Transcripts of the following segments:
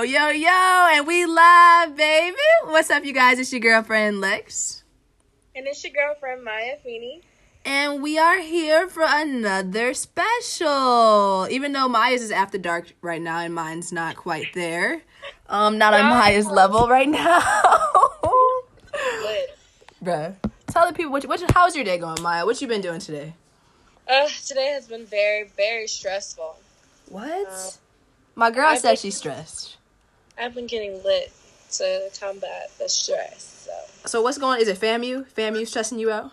Yo, yo, yo, and we live, baby. What's up, you guys? It's your girlfriend Lex. And it's your girlfriend Maya Afeni. And we are here for another special. Even though Maya's is after dark right now and mine's not quite there. Um, not on Maya's level right now. Bruh. Tell the people what, what how's your day going, Maya? What you been doing today? Uh, today has been very, very stressful. What? Uh, My girl I've said been- she's stressed. I've been getting lit to combat the stress. So So what's going? Is it FAMU? FAMU stressing you out?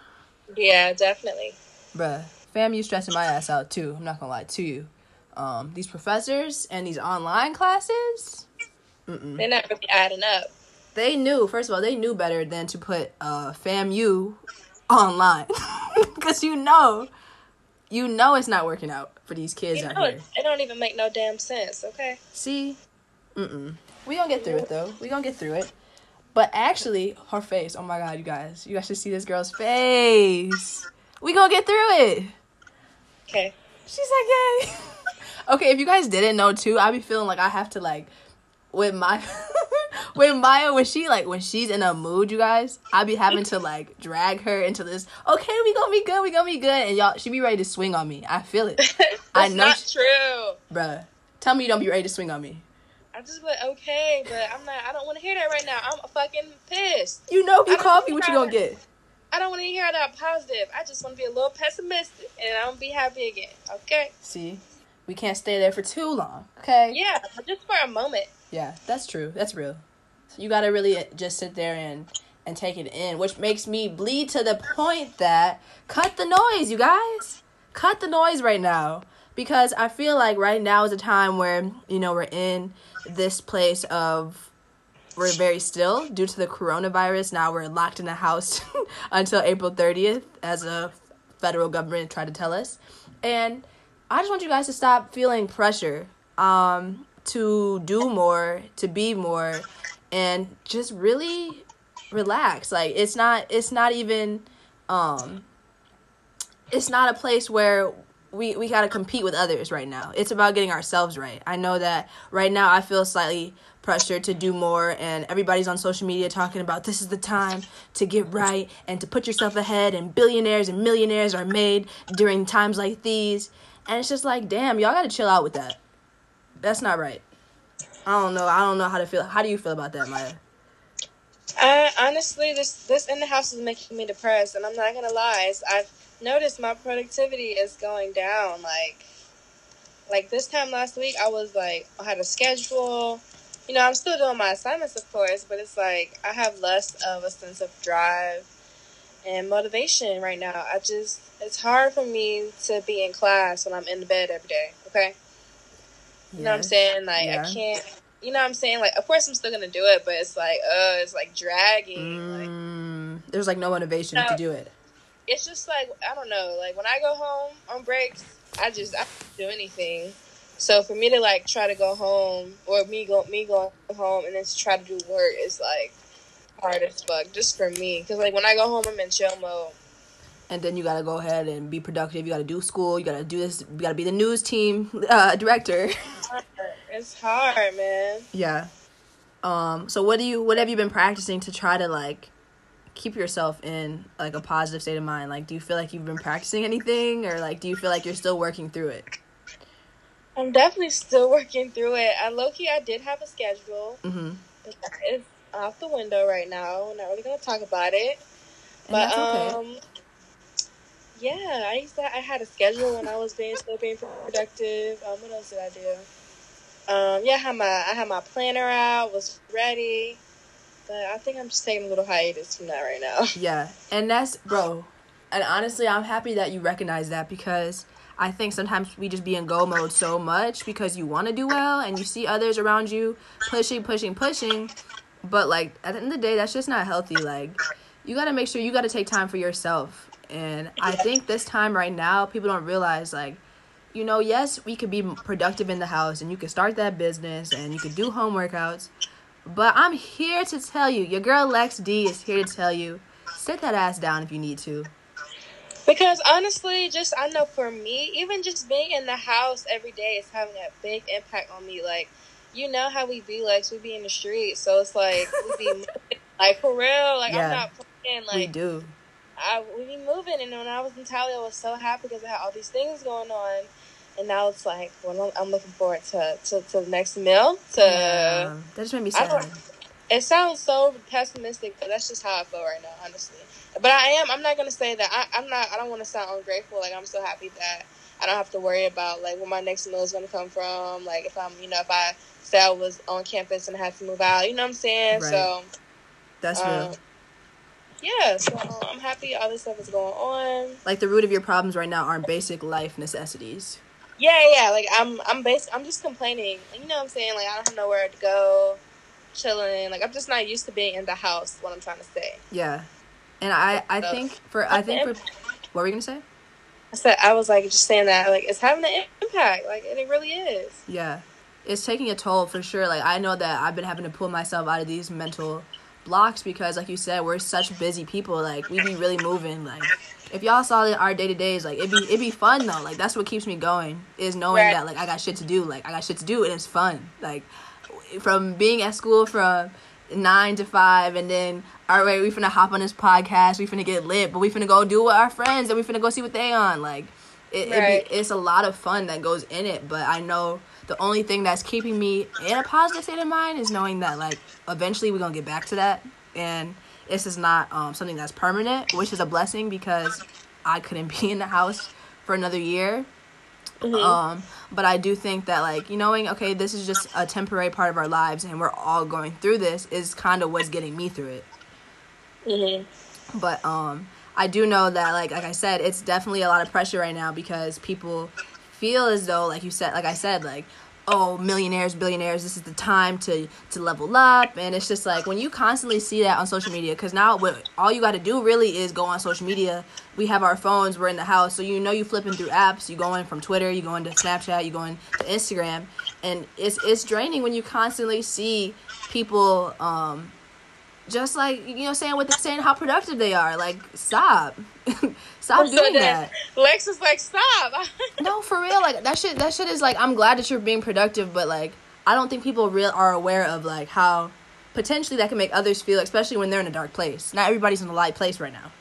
yeah, definitely. Bruh, FAMU stressing my ass out too. I'm not gonna lie to you. Um, these professors and these online classes, Mm. They're not really adding up. they knew. First of all, they knew better than to put uh FAMU online, because you know, you know it's not working out for these kids You out know, here. it, don't even make no damn sense. Okay. See, mm-mm. We gonna get through it though. We gonna get through it. But actually, her face. Oh my god, you guys! You guys should see this girl's face. We gonna get through it. Okay. She's like, yay. okay, if you guys didn't know too, I be feeling like I have to like with my with Maya when she like when she's in a mood, you guys, I be having to like drag her into this. Okay, we gonna be good. We gonna be good, and y'all, she be ready to swing on me. I feel it, That's I know not she- true. bruh. Tell me you don't be ready to swing on me. I just like, okay, but I'm not. I don't want to hear that right now. I'm fucking pissed. You know if you call me, what you gonna get? I don't want to hear that positive. I just want to be a little pessimistic, and I'm gonna be happy again. Okay. See, we can't stay there for too long. Okay. Yeah, just for a moment. Yeah, that's true. That's real. So you gotta really just sit there and and take it in, which makes me bleed to the point that cut the noise, you guys. Cut the noise right now because I feel like right now is a time where you know we're in this place of we're very still due to the coronavirus. Now we're locked in the house until April 30th, as a federal government tried to tell us. And I just want you guys to stop feeling pressure um, to do more, to be more, and just really relax. Like it's not, it's not even, um, it's not a place where we we gotta compete with others right now. It's about getting ourselves right. I know that right now I feel slightly pressured to do more and everybody's on social media talking about this is the time to get right and to put yourself ahead and billionaires and millionaires are made during times like these. And it's just like, damn, y'all gotta chill out with that. That's not right. I don't know. I don't know how to feel. How do you feel about that, Maya? I honestly, this this in the house is making me depressed, and I'm not gonna lie. I've noticed my productivity is going down. Like, like this time last week, I was like, I had a schedule. You know, I'm still doing my assignments, of course, but it's like I have less of a sense of drive and motivation right now. I just, it's hard for me to be in class when I'm in the bed every day. Okay. You know what I'm saying? Like Yeah. I can't. You know what I'm saying? Like of course I'm still gonna do it, but it's like uh, it's like dragging. Like Mm, there's like no motivation to do it. It's just like I don't know. Like when I go home on breaks, I just I don't do anything. So for me to like try to go home or me go me going home and then to try to do work is like hard as fuck just for me. Cause like when I go home, I'm in chill mode. and then you gotta go ahead and be productive. You gotta do school. You gotta do this. You gotta be the news team uh, director. It's hard, man. yeah. Um. So what do you? What have you been practicing to try to like keep yourself in like a positive state of mind? Like, do you feel like you've been practicing anything, or like, do you feel like you're still working through it? I'm definitely still working through it. I low key I did have a schedule. Mm-hmm. But that is out the window right now. We're not really gonna talk about it. And But that's okay. um, yeah, I used to. I had a schedule when I was being still being productive. Um, what else did I do? Um, yeah, I had my I had my planner out, was ready. But I think I'm just taking a little hiatus from that right now. Yeah, and that's bro. And honestly, I'm happy that you recognize that because I think sometimes we just be in go mode so much because you want to do well and you see others around you pushing, pushing, pushing. But like at the end of the day, that's just not healthy. Like you got to make sure you got to take time for yourself. And I think this time right now, people don't realize like you know, yes, we could be productive in the house and you could start that business and you could do home workouts. But I'm here to tell you, your girl Lex D is here to tell you, sit that ass down if you need to. Because honestly, just I know for me, even just being in the house every day is having a big impact on me. Like you know how we be like we be in the street, so it's like we be like for real. Like Yeah. I'm not playing. Like we do. I we be moving, and when I was in Tally, I was so happy because I had all these things going on, and now it's like, well, I'm, looking forward to, to to the next meal. To Yeah. That just made me sad. it sounds so pessimistic, but that's just how I feel right now, honestly. But I am. I'm not gonna say that. I, I'm not. I don't want to sound ungrateful. Like I'm so happy that I don't have to worry about like where my next meal is gonna come from. Like if I'm, you know, if I say I was on campus and I had to move out, you know what I'm saying? Right. So That's um, real. yeah. So I'm happy all this stuff is going on. Like the root of your problems right now aren't basic life necessities. Yeah, yeah. Like I'm, I'm bas- I'm just complaining. You know what I'm saying? Like I don't have nowhere to go, chilling. Like I'm just not used to being in the house. What I'm trying to say. Yeah. And I, I So- think for I think for what were you gonna say? I said I was like just saying that like it's having an impact. Like and it really is. Yeah. It's taking a toll for sure. Like I know that I've been having to pull myself out of these mental blocks because like you said, we're such busy people. Like we be really moving. Like if y'all saw the- our day to days, like it'd be it'd be fun though. Like that's what keeps me going is knowing Right. that like I got shit to do. Like I got shit to do and it's fun. Like from being at school from nine to five and then all right, we finna hop on this podcast, we finna get lit, but we finna go do with our friends and we finna go see what they on. Like it, it Right. be, it's a lot of fun that goes in it, but I know the only thing that's keeping me in a positive state of mind is knowing that like eventually we're gonna get back to that and this is not um, something that's permanent, which is a blessing because I couldn't be in the house for another year. Um, but I do think that like you knowing okay, this is just a temporary part of our lives and we're all going through this is kind of what's getting me through it. Mm-hmm. But um, I do know that like like I said, it's definitely a lot of pressure right now because people feel as though like you said, like I said, like oh millionaires, billionaires, this is the time to to level up, and it's just like when you constantly see that on social media, because now what all you got to do really is go on social media. We have our phones, we're in the house, so you know you flipping through apps. You going from Twitter, you going to Snapchat, you going to Instagram, and it's it's draining when you constantly see people um just like you know saying what they're saying how productive they are like stop stop So doing that. Lex is like, stop. no for real like that shit that shit is like i'm glad that you're being productive but like i don't think people real are aware of like how potentially that can make others feel especially when they're in a dark place. Not everybody's in a light place right now.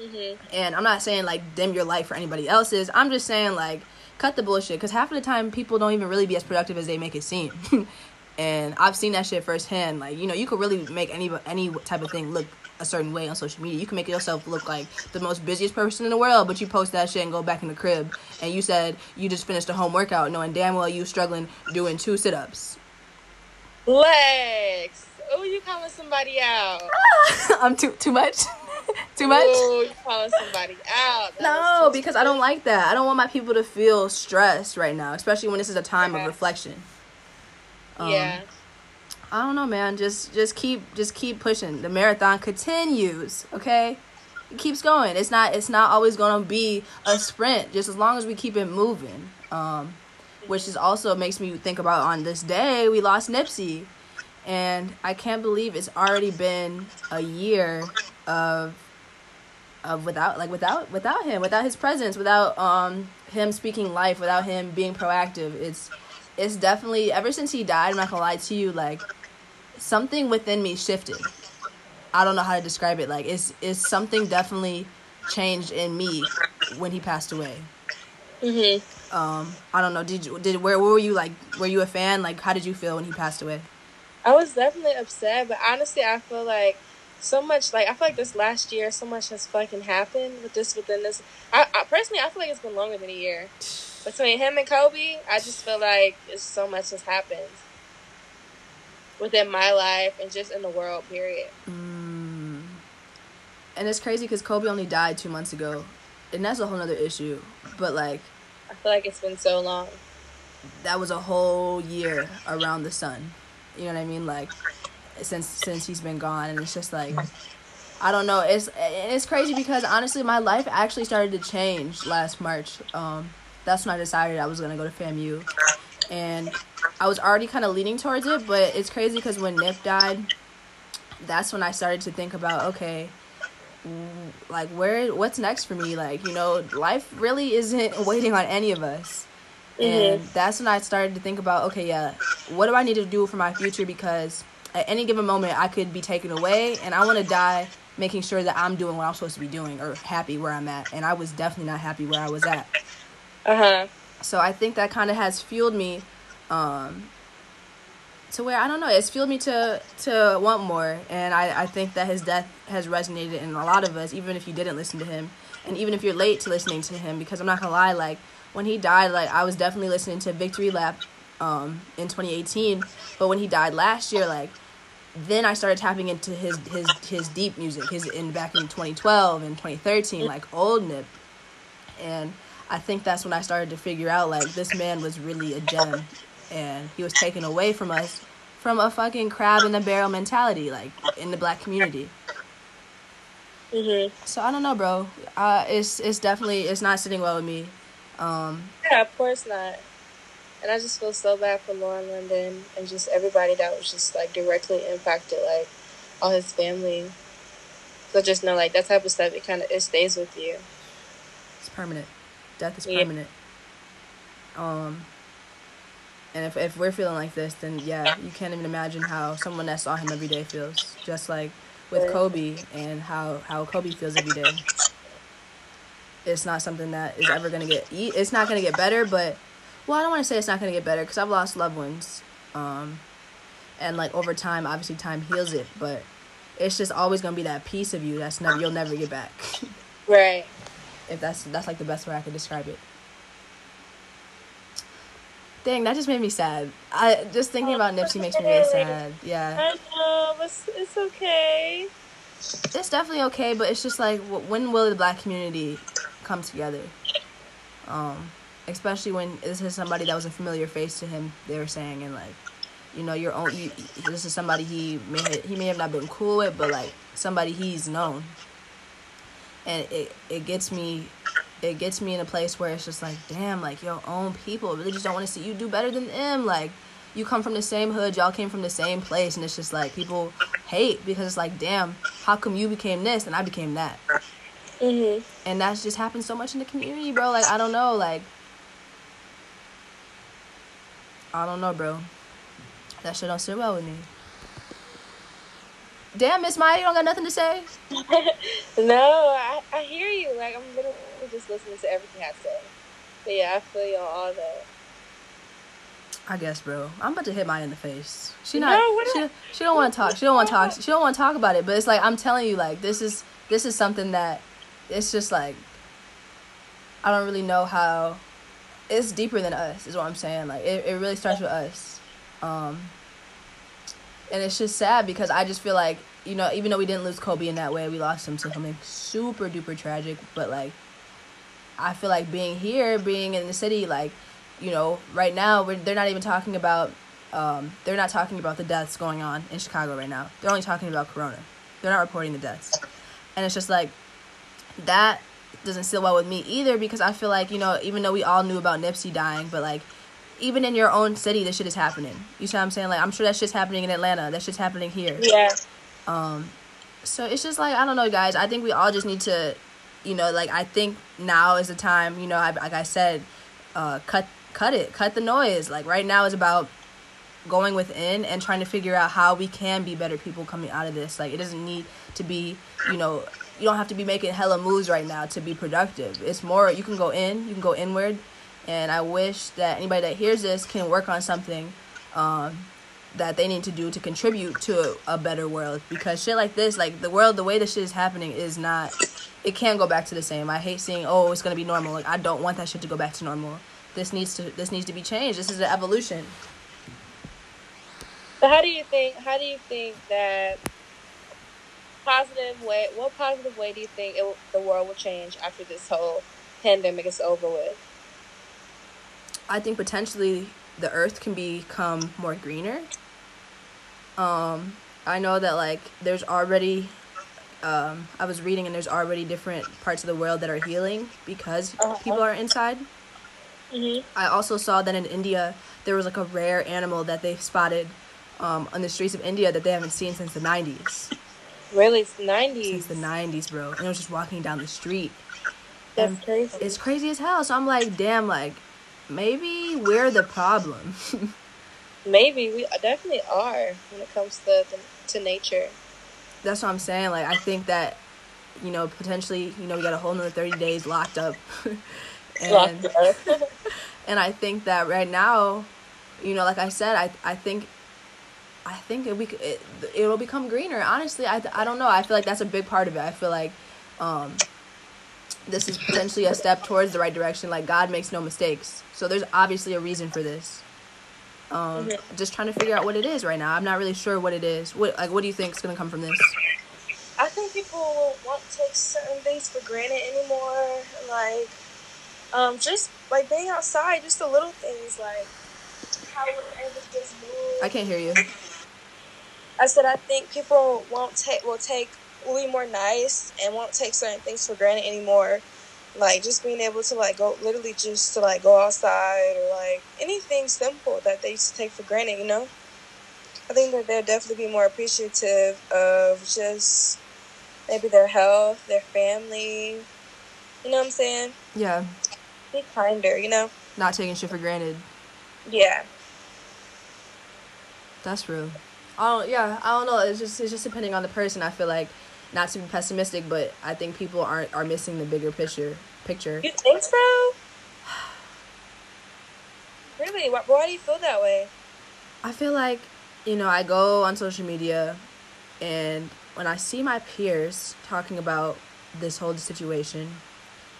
Hmm and i'm not saying like dim your life for anybody else's. I'm just saying like cut the bullshit because half of the time people don't even really be as productive as they make it seem. And i've seen that shit firsthand like you know you could really make any any type of thing look a certain way on social media you can make yourself look like the most busiest person in the world but you post that shit and go back in the crib and you said you just finished a home workout knowing damn well you struggling doing two sit-ups Lex. Oh, you calling somebody out? i'm too too much too much Oh, you calling somebody out? That No, because I don't like that. I don't want my people to feel stressed right now, especially when this is a time of reflection. Um, yeah. I don't know, man. Just just keep just keep pushing. The marathon continues, okay? It keeps going. It's not it's not always going to be a sprint just as long as we keep it moving. Um which is also makes me think about on this day we lost Nipsey. And I can't believe it's already been a year of of without like without without him, without his presence, without um him speaking life, without him being proactive. It's it's definitely ever since he died, I'm not gonna lie to you, like something within me shifted. I don't know how to describe it. Like it's it's something definitely changed in me when he passed away. hmm Um, I don't know. Did you did where were you like? Were you a fan? Like, how did you feel when he passed away? I was definitely upset, but honestly, I feel like so much. Like I feel like this last year, so much has fucking happened with this within this. I, I personally, I feel like it's been longer than a year between him and Kobe. I just feel like it's so much has happened within my life and just in the world. Period. Mm. And it's crazy because Kobe only died two months ago, and that's a whole other issue. But like, I feel like it's been so long. that was a whole year around the sun. You know what I mean? Like since since he's been gone, and it's just like I don't know. It's it's crazy because honestly, my life actually started to change last March. Um, that's when I decided I was gonna go to FAMU, and I was already kind of leaning towards it. But it's crazy because when Nip died, that's when I started to think about okay. Like where, what's next for me? Like you know, life really isn't waiting on any of us And that's when I started to think about, okay, yeah, what do I need to do for my future? Because at any given moment, I could be taken away, and I want to die making sure that I'm doing what I'm supposed to be doing or happy where I'm at. And I was definitely not happy where I was at. Uh huh. So I think that kind of has fueled me um, to where I don't know. It's fueled me to to want more, and I I think that his death has resonated in a lot of us, even if you didn't listen to him, and even if you're late to listening to him. Because I'm not gonna lie, like when he died, like I was definitely listening to Victory Lap um, in 2018, but when he died last year, like then I started tapping into his his his deep music, his in back in 2012 and 2013, like old Nip, and I think that's when I started to figure out like this man was really a gem, and he was taken away from us from a fucking crab in the barrel mentality, like in the black community. Mhm. So I don't know, bro. Uh, it's it's definitely it's not sitting well with me. Um, Yeah, of course not. And I just feel so bad for Lauren London and just everybody that was just like directly impacted, like all his family. So just know, like that type of stuff, it kind of it stays with you. it's permanent. Death is Yeah. permanent. Um, and if if we're feeling like this, then yeah, you can't even imagine how someone that saw him every day feels. Just like with Kobe and how how Kobe feels every day. It's not something that is ever gonna get. It's not gonna get better, but well, I don't want to say it's not gonna get better because I've lost loved ones. Um, and like over time, obviously time heals it, but it's just always gonna be that piece of you that's never you'll never get back. Right. If that's that's like the best way I could describe it. Dang, that just made me sad. I just thinking about Nipsey makes me really sad. Yeah, I know, but it's, it's okay. it's definitely okay, but it's just like, when will the black community come together? Um, especially when this is somebody that was a familiar face to him. They were saying, and like, you know, your own. You, this is somebody he may he may have not been cool with, but like somebody he's known. And it it gets me, it gets me in a place where it's just like, damn, like your own people really just don't want to see you do better than them. Like, you come from the same hood, y'all came from the same place, and it's just like people hate because it's like, damn, how come you became this and I became that? Mhm. and that's just happened so much in the community, bro. Like I don't know, like I don't know, bro. That shit don't sit well with me. Damn, Miss Maya, you don't got nothing to say? no, I, I hear you. Like I'm literally just listening to everything I say. But yeah, I feel you on all that. I guess, bro. I'm about to hit Maya in the face. She No, not. what she, I- she don't want to talk. She don't want to talk. She don't want to talk about it. But it's like I'm telling you, like this is this is something that it's just like I don't really know how. It's deeper than us, is what I'm saying. Like it, it really starts with us, um, and it's just sad because I just feel like you know even though we didn't lose Kobe in that way, we lost him to something super duper tragic. But like I feel like being here, being in the city, like, you know, right now they're not even talking about, um, they're not talking about the deaths going on in Chicago right now. They're only talking about Corona. They're not reporting the deaths, and it's just like that doesn't sit well with me either because I feel like you know even though we all knew about Nipsey dying, but like even in your own city, this shit is happening. You see what I'm saying? Like I'm sure that shit's happening in Atlanta. That shit's happening here. Yeah. Um, so it's just like I don't know, guys. I think we all just need to, you know, like I think now is the time. You know, I, like I said, uh, cut cut it, cut the noise. Like right now is about going within and trying to figure out how we can be better people coming out of this. Like it doesn't need to be, you know, you don't have to be making hella moves right now to be productive. It's more you can go in, you can go inward, and I wish that anybody that hears this can work on something. Um, that they need to do to contribute to a, a better world because shit like this like the world the way this shit is happening is not it can't go back to the same i hate seeing oh it's gonna be normal like i don't want that shit to go back to normal this needs to this needs to be changed this is an evolution So how do you think? How do you think that positive way? What positive way do you think it, the world will change after this whole pandemic is over with? i think potentially the earth can become more greener um i know that like there's already um i was reading and there's already different parts of the world that are healing because Uh-huh. people are inside Mm-hmm. I also saw that in India there was like a rare animal that they spotted um, on the streets of India that they haven't seen since the 90s. Really, it's Since nineties. the 90s, bro. And it was just walking down the street. That's and crazy. It's crazy as hell. So I'm like, damn, like, maybe we're the problem. Maybe we definitely are when it comes to to nature. That's what I'm saying. Like I think that you know potentially you know we got a whole another 30 days locked up. and, locked up. and I think that right now, you know, like I said, I I think I think it, we it, it'll become greener. Honestly, I I don't know. I feel like that's a big part of it. I feel like um this is potentially a step towards the right direction. Like God makes no mistakes. So there's obviously a reason for this. Um, just trying to figure out what it is right now. I'm not really sure what it is. What like what do you think is gonna come from this? I think people won't take certain things for granted anymore. Like, um, just like being outside, just the little things like how we're able to just move. I can't hear you. I said I think people won't take will take will be more nice and won't take certain things for granted anymore like just being able to like go literally just to like go outside or like anything simple that they used to take for granted you know? I think that they'll definitely be more appreciative of just maybe their health their family you know what i'm saying? Yeah. Be kinder you know? Not taking shit for granted. Yeah. That's real. I don't yeah i don't know it's just it's just depending on the person i feel like not to be pessimistic, but I think people aren't are missing the bigger picture. Picture. You think so? really? Why, why do you feel that way? I feel like, you know, I go on social media, and when I see my peers talking about this whole situation,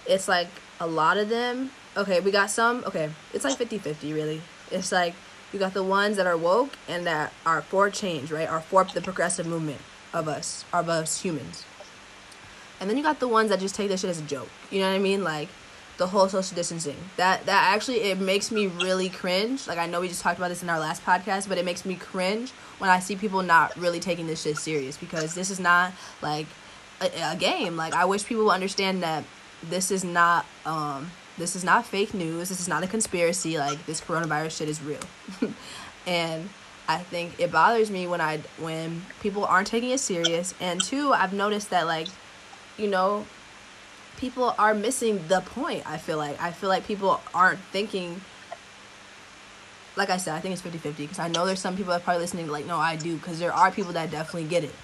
it's like a lot of them. Okay, we got some. Okay, it's like 50-50, really. It's like you got the ones that are woke and that are for change, right? Are for the progressive movement of us, of us humans. And then you got the ones that just take this shit as a joke. You know what I mean? Like the whole social distancing. That that actually it makes me really cringe. Like I know we just talked about this in our last podcast, but it makes me cringe when I see people not really taking this shit serious because this is not like a, a game. Like I wish people would understand that this is not um this is not fake news. This is not a conspiracy. Like this coronavirus shit is real. and I think it bothers me when I when people aren't taking it serious. And two, I've noticed that like, you know, people are missing the point. I feel like I feel like people aren't thinking like I said, I think it's 50-50 because I know there's some people that are probably listening like, no, I do because there are people that definitely get it.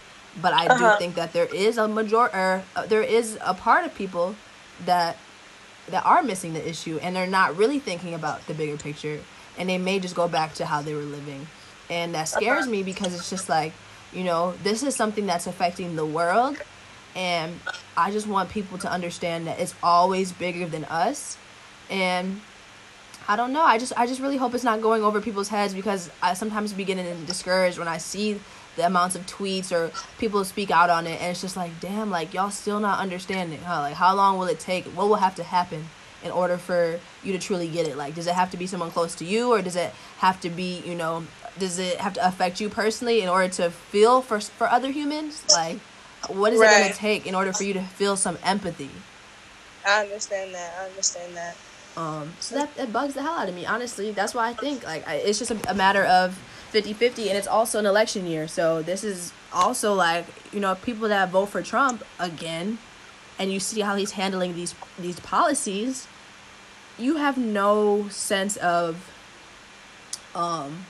But I uh-huh. do think that there is a major or uh, there is a part of people that that are missing the issue and they're not really thinking about the bigger picture and they may just go back to how they were living and that uh-huh. scares me because it's just like you know this is something that's affecting the world and i just want people to understand that it's always bigger than us and i don't know i just i just really hope it's not going over people's heads because i sometimes be getting discouraged when i see the amounts of tweets or people speak out on it and it's just like damn like y'all still not understanding huh? Like how long will it take? What will have to happen in order for you to truly get it? Like does it have to be someone close to you or does it have to be you know does it have to affect you personally in order to feel for for other humans? Like, what is right. it going to take in order for you to feel some empathy? I understand that. I understand that. Um, so that, that bugs the hell out of me. Honestly, that's why I think like I, it's just a, a matter of 50-50 and it's also an election year. So this is also like you know people that vote for Trump again, and you see how he's handling these these policies. You have no sense of um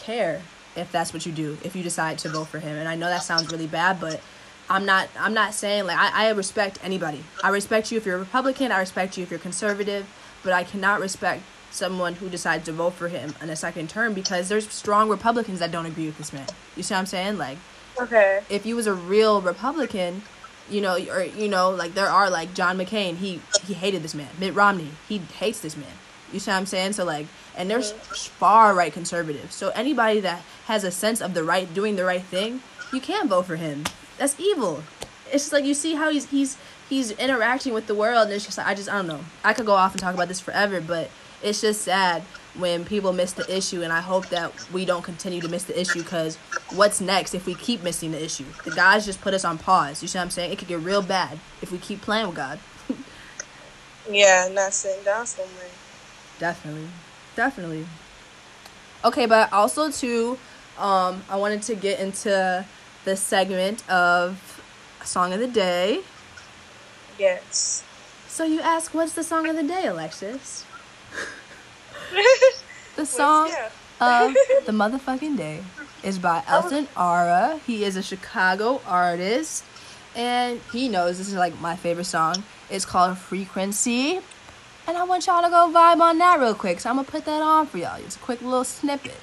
care if that's what you do if you decide to vote for him. And i know that sounds really bad but i'm not i'm not saying like i, I respect anybody. I respect you if you're a republican i respect you if you're conservative but i cannot respect someone who decides to vote for him in a second term because there's strong republicans that don't agree with this man. You see what i'm saying? Like okay. if you was a real republican you know or you know like there are like john mccain he he hated this man. Mitt romney he hates this man you see what i'm saying so like and they're far right conservatives. So anybody that has a sense of the right, doing the right thing, you can't vote for him. That's evil. It's just like you see how he's he's he's interacting with the world, and it's just like I just I don't know. I could go off and talk about this forever, but it's just sad when people miss the issue, and I hope that we don't continue to miss the issue because what's next if we keep missing the issue? The guys just put us on pause. You see what I'm saying? It could get real bad if we keep playing with God. yeah, not sitting down somewhere. Definitely definitely. Okay, but also too, um, I wanted to get into the segment of song of the day. Yes. So you ask, what's the song of the day, Alexis? The song of the motherfucking day is by Elton Aura. He is a Chicago artist, and he knows this is like my favorite song. It's called Frequency, and I want y'all to go vibe on that real quick. So I'm gonna put that on for y'all. It's a quick little snippet.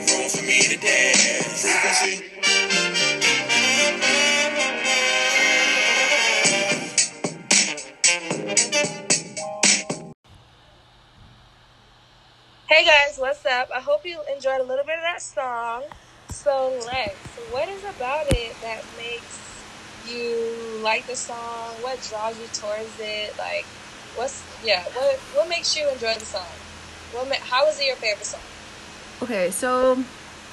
Room for me to dance. Frequency. Hey guys, what's up? I hope you enjoyed a little bit of that song. So Lex, what is about it that makes you like the song? What draws you towards it? Like, what's yeah? What what makes you enjoy the song? What how is it your favorite song? Okay, so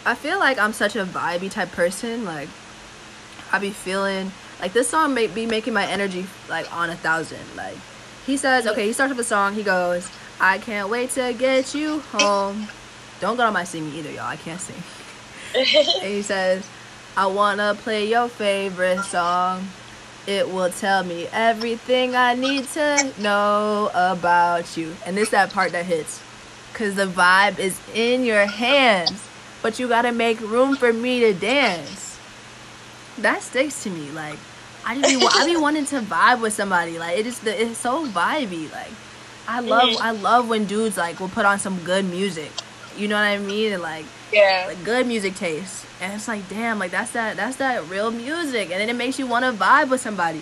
I feel like I'm such a vibey type person. Like I be feeling like this song may be making my energy like on a thousand. Like he says, okay, he starts with a song. He goes, "I can't wait to get you home." Don't go on my singing either, y'all. I can't sing. and he says, "I wanna play your favorite song." It will tell me everything I need to know about you. And it's that part that hits. Cause the vibe is in your hands. But you gotta make room for me to dance. That sticks to me. Like I just be I be wanting to vibe with somebody. Like it is the it's so vibey. Like I love Mhm. I love when dudes like will put on some good music. You know what I mean? And like Yeah. like good music taste. And it's like, damn, like that's that that's that real music. And then it makes you want to vibe with somebody.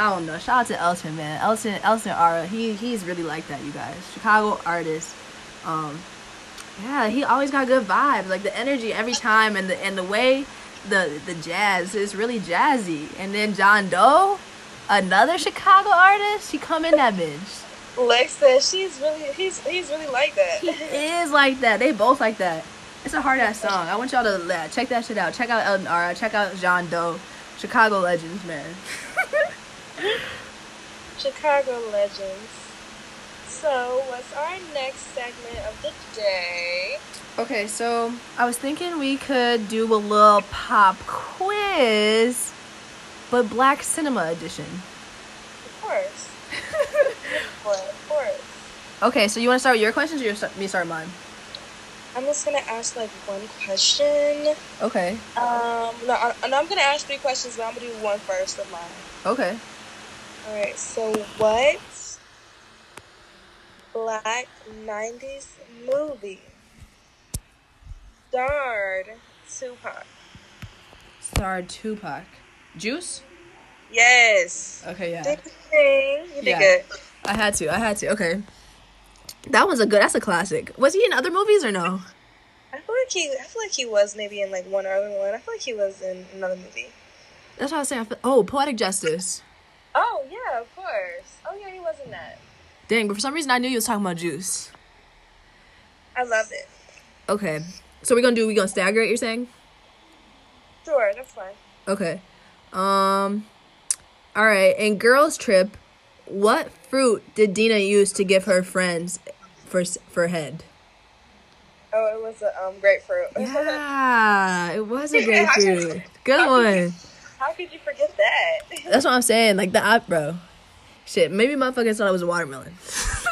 I don't know. Shout out to Elton, man. Elton Elton Aura, he he's really like that, you guys. Chicago artist. Um yeah, he always got good vibes. Like the energy every time and the and the way the the jazz is really jazzy. And then Jean Deaux, another Chicago artist, he come in that bitch. Lex says she's really he's he's really like that. He is like that. They both like that. It's a hard ass song. I want y'all to uh, check that shit out. Check out Elton Aura. Check out Jean Deaux. Chicago legends, man. Chicago legends. So, what's our next segment of the day? okay, so I was thinking we could do a little pop quiz, but Black Cinema edition. Of course. Of course. Of course. Okay, so you want to start with your questions or you start, me start mine? I'm just gonna ask like one question. Okay. Um, no, I, no, I'm gonna ask three questions, but I'm gonna do one first of mine. Okay. All right. So, what black '90s movie starred Tupac? Star Tupac. Juice? Yes. Okay, yeah. Ding, ding. You did Yeah. good. I had to. I had to. Okay. That was a good. That's a classic. Was he in other movies or no? I feel like he. I feel like he was maybe in like one other one. I feel like he was in another movie. That's what I was saying. I feel, oh, Poetic Justice. Oh yeah, of course. Oh yeah, he was in that. Dang, but for some reason I knew you was talking about Juice. I love it. Okay. So we're gonna do we gonna stagger it, you're saying? Sure, that's fine. Okay. Um Alright, in Girls Trip, what fruit did Dina use to give her friends for for head? Oh, it was a um grapefruit. Yeah, it was a grapefruit. Good one. How could you forget that? That's what I'm saying. Like the app, bro. Shit, maybe motherfuckers thought it was a watermelon.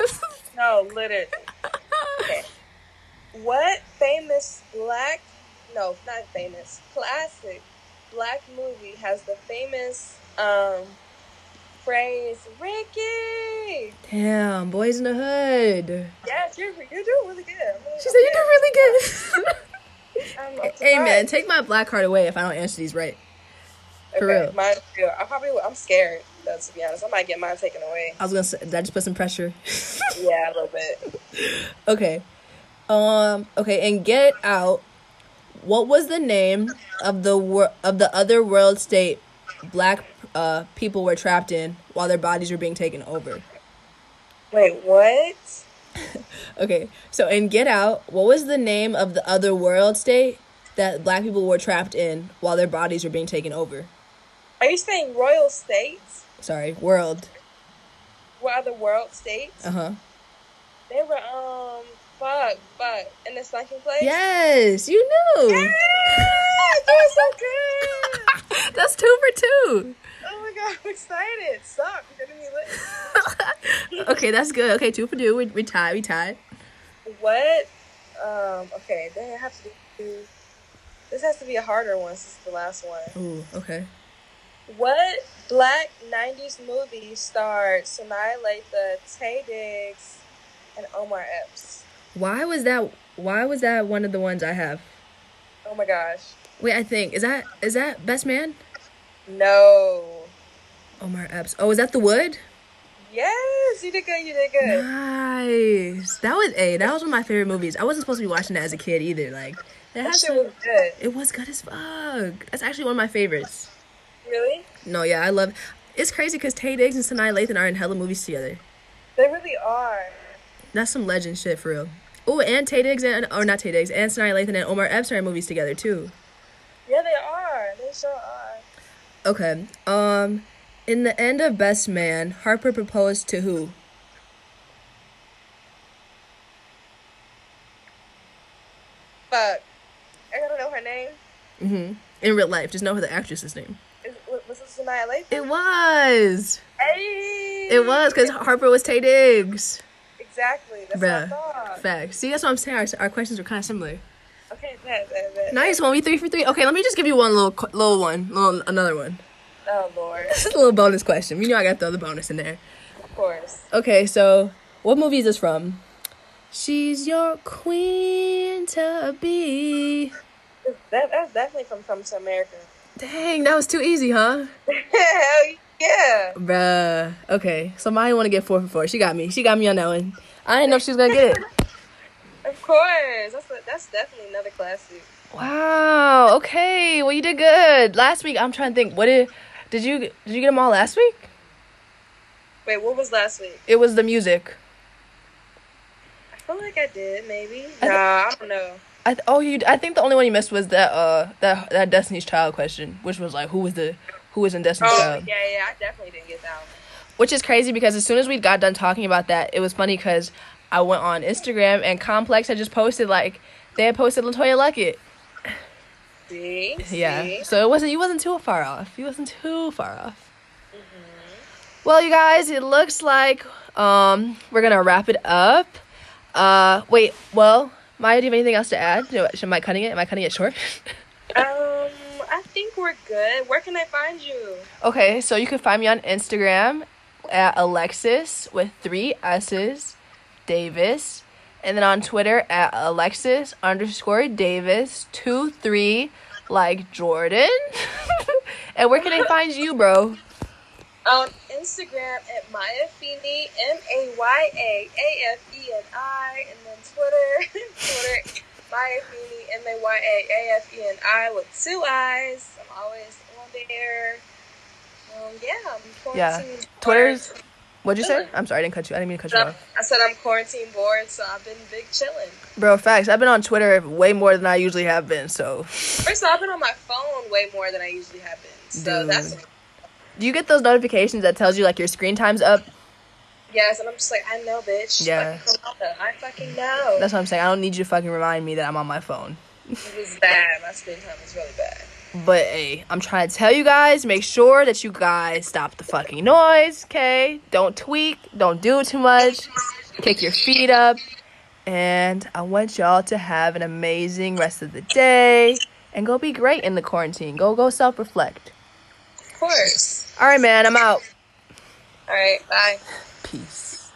no, literally. Okay. What famous black? No, not famous. Classic black movie has the famous um phrase "Ricky"? Damn, boys in the hood. Yes, you're you're doing really good. Really- She said you did really good. Hey man, take my black card away if I don't answer these right. For Okay, real. Mine too. I probably I'm scared. Though, to be honest, I might get mine taken away. I was gonna say, did I just put some pressure? Yeah, a little bit. okay. Um. Okay. And Get Out. What was the name of the wor- of the other world state black uh people were trapped in while their bodies were being taken over? Wait, what? Okay, so in Get Out, what was the name of the other world state that black people were trapped in while their bodies were being taken over? Are you saying royal states? Sorry, world. What are the world states? Uh huh. They were um fuck fuck in the sunken place. Yes, you Yeah, knew. you're so good. That's two for two. Oh my god, I'm excited. Stop. You're getting me lit. okay, that's good. Okay, two for two. We, we tied. We tied. What? Um. Okay. They have to do. This has to be a harder one since the last one. Ooh, okay. What black '90s movie starred Sanaa Lathan, Taye Diggs, and Omar Epps? Why was that? Why was that one of the ones I have? Oh my gosh. Wait, I think is that is that Best Man? No. Omar Epps. Oh, is that The Wood? Yes, you did good. You did good. Nice. That was a. That was one of my favorite movies. I wasn't supposed to be watching that as a kid either. Like that That shit was good. It was good as fuck. That's actually one of my favorites. Really? No, yeah, I love. It's crazy because Taye Diggs and Sanaa Lathan are in hella movies together. They really are. That's some legend shit for real. Oh, and Taye Diggs and or not Taye Diggs and Sanaa Lathan and Omar Epps are in movies together too. Yeah, they are. They sure are. Okay. Um, in the end of Best Man, Harper proposed to who? Fuck. I gotta know her name. Mm-hmm. In real life, just know her the actress's name. It Sanaa Lathan? It was. Hey. It was because Harper was Taye Diggs. Exactly. That's Bruh. what I thought. Facts. See, that's what I'm saying. Our, our questions were kind of similar. Okay, bet, bet, bet. Nice one. We three for three. Okay, let me just give you one little, little one, little another one. Oh lord. This is a little bonus question. You know I got to throw the bonus in there. Of course. Okay, so what movie is this from? She's your queen to be. That, that's definitely from Come to America. Dang, that was too easy, huh? Hell yeah. Bruh. Okay, so Maya want to get four for four. She got me. She got me on that one. I didn't know she was gonna get it. Of course. That's a, that's definitely another classic. Wow. Okay. Well, you did good. Last week, I'm trying to think. What did did you did you get them all last week? Wait, what was last week? It was the music. I feel like I did, maybe. I Nah, I don't know. I th- oh you I think the only one you missed was that uh that that Destiny's Child question, which was like who was the who was in Destiny's Oh, Child. yeah, yeah. I definitely didn't get that one. Which is crazy because as soon as we got done talking about that, it was funny because I went on Instagram and Complex had just posted like they had posted LeToya Luckett. See? Yeah. See? So it wasn't you wasn't too far off. You wasn't too far off. Well, you guys, it looks like um we're gonna wrap it up. Uh, wait. Well, Maya, do you have anything else to add? Am I cutting it? Am I cutting it short? Um, I think we're good. Where can I find you? okay, so you can find me on Instagram at Alexis with three S's, Davis, and then on Twitter at Alexis underscore Davis two three like Jordan. and where can I find you, bro? On Instagram at Maya Afeni, M A Y A A F E N I, and then Twitter, Twitter, Maya Afeni, M A Y A A F E N I with two eyes. I'm always on there. Um, yeah, I'm Yeah. Twitter's. bored. What'd you say? I'm sorry, I didn't cut you. I didn't mean to cut you off. I said I'm quarantine bored, so I've been big chilling. Bro, facts. I've been on Twitter way more than I usually have been. So, First of all, I've been on my phone way more than I usually have been. So Dude. that's do you get those notifications that tells you like your screen time's up? yes, and I'm just like, I know, bitch. Yeah. Like, I fucking know. That's what I'm saying. I don't need you to fucking remind me that I'm on my phone. it was bad. My screen time was really bad. But hey, I'm trying to tell you guys, make sure that you guys stop the fucking noise, okay? Don't tweak, don't do too much. Kick your feet up. And I want y'all to have an amazing rest of the day and go be great in the quarantine. Go go self-reflect. Of course. All right, man, I'm out. All right. Bye. Peace.